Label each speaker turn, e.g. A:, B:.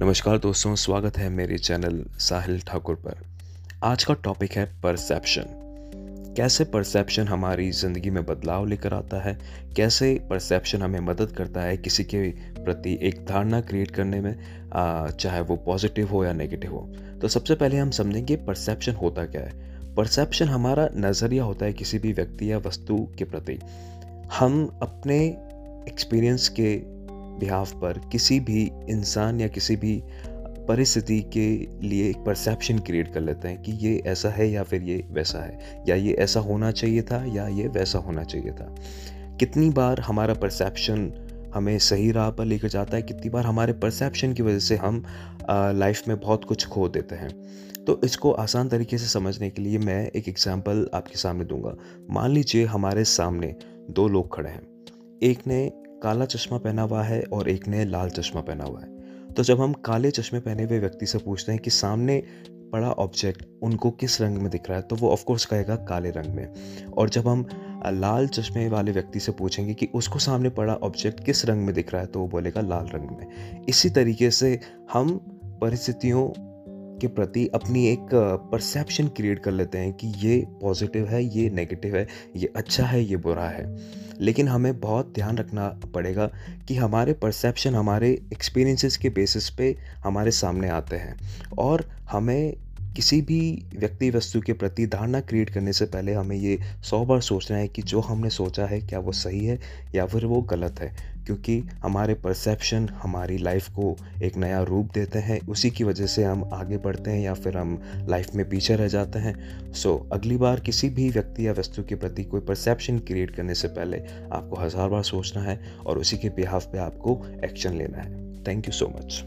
A: नमस्कार दोस्तों, स्वागत है मेरे चैनल साहिल ठाकुर पर। आज का टॉपिक है परसेप्शन कैसे परसेप्शन हमारी ज़िंदगी में बदलाव लेकर आता है? कैसे परसेप्शन हमें मदद करता है किसी के प्रति एक धारणा क्रिएट करने में चाहे वो पॉजिटिव हो या नेगेटिव हो? तो सबसे पहले हम समझेंगे परसेप्शन होता क्या है। परसेप्शन हमारा नज़रिया होता है किसी भी व्यक्ति या वस्तु के प्रति। हम अपने एक्सपीरियंस के बिहाफ पर किसी भी इंसान या किसी भी परिस्थिति के लिए एक परसेप्शन क्रिएट कर लेते हैं कि ये ऐसा है या फिर ये वैसा है। या ये ऐसा होना चाहिए था या ये वैसा होना चाहिए था। कितनी बार हमारा परसेप्शन हमें सही राह पर लेकर जाता है, कितनी बार हमारे परसेप्शन की वजह से हम लाइफ में बहुत कुछ खो देते हैं। तो इसको आसान तरीके से समझने के लिए मैं एक एग्ज़ाम्पल आपके सामने दूँगा। मान लीजिए हमारे सामने दो लोग खड़े हैं। एक ने काला चश्मा पहना हुआ है और एक ने लाल चश्मा पहना हुआ है। तो जब हम काले चश्मे पहने हुए व्यक्ति से पूछते हैं कि सामने पड़ा ऑब्जेक्ट उनको किस रंग में दिख रहा है तो वो ऑफकोर्स कहेगा काले रंग में। और जब हम लाल चश्मे वाले व्यक्ति से पूछेंगे कि उसको सामने पड़ा ऑब्जेक्ट किस रंग में दिख रहा है तो वो बोलेगा लाल रंग में। इसी तरीके से हम परिस्थितियों के प्रति अपनी एक परसेप्शन क्रिएट कर लेते हैं कि ये पॉजिटिव है, ये नेगेटिव है, ये अच्छा है, ये बुरा है। लेकिन हमें बहुत ध्यान रखना पड़ेगा कि हमारे परसेप्शन हमारे एक्सपीरियंसेस के बेसिस पे हमारे सामने आते हैं और हमें किसी भी व्यक्ति वस्तु के प्रति धारणा क्रिएट करने से पहले हमें ये सौ बार सोचना है कि जो हमने सोचा है क्या वो सही है या फिर वो गलत है। क्योंकि हमारे परसेप्शन हमारी लाइफ को एक नया रूप देते हैं उसी की वजह से हम आगे बढ़ते हैं या फिर हम लाइफ में पीछे रह जाते हैं। सो so, अगली बार किसी भी व्यक्ति या वस्तु के प्रति कोई परसेप्शन क्रिएट करने से पहले आपको हज़ार बार सोचना है और उसी के बिहाफ पे आपको एक्शन लेना है। Thank you so much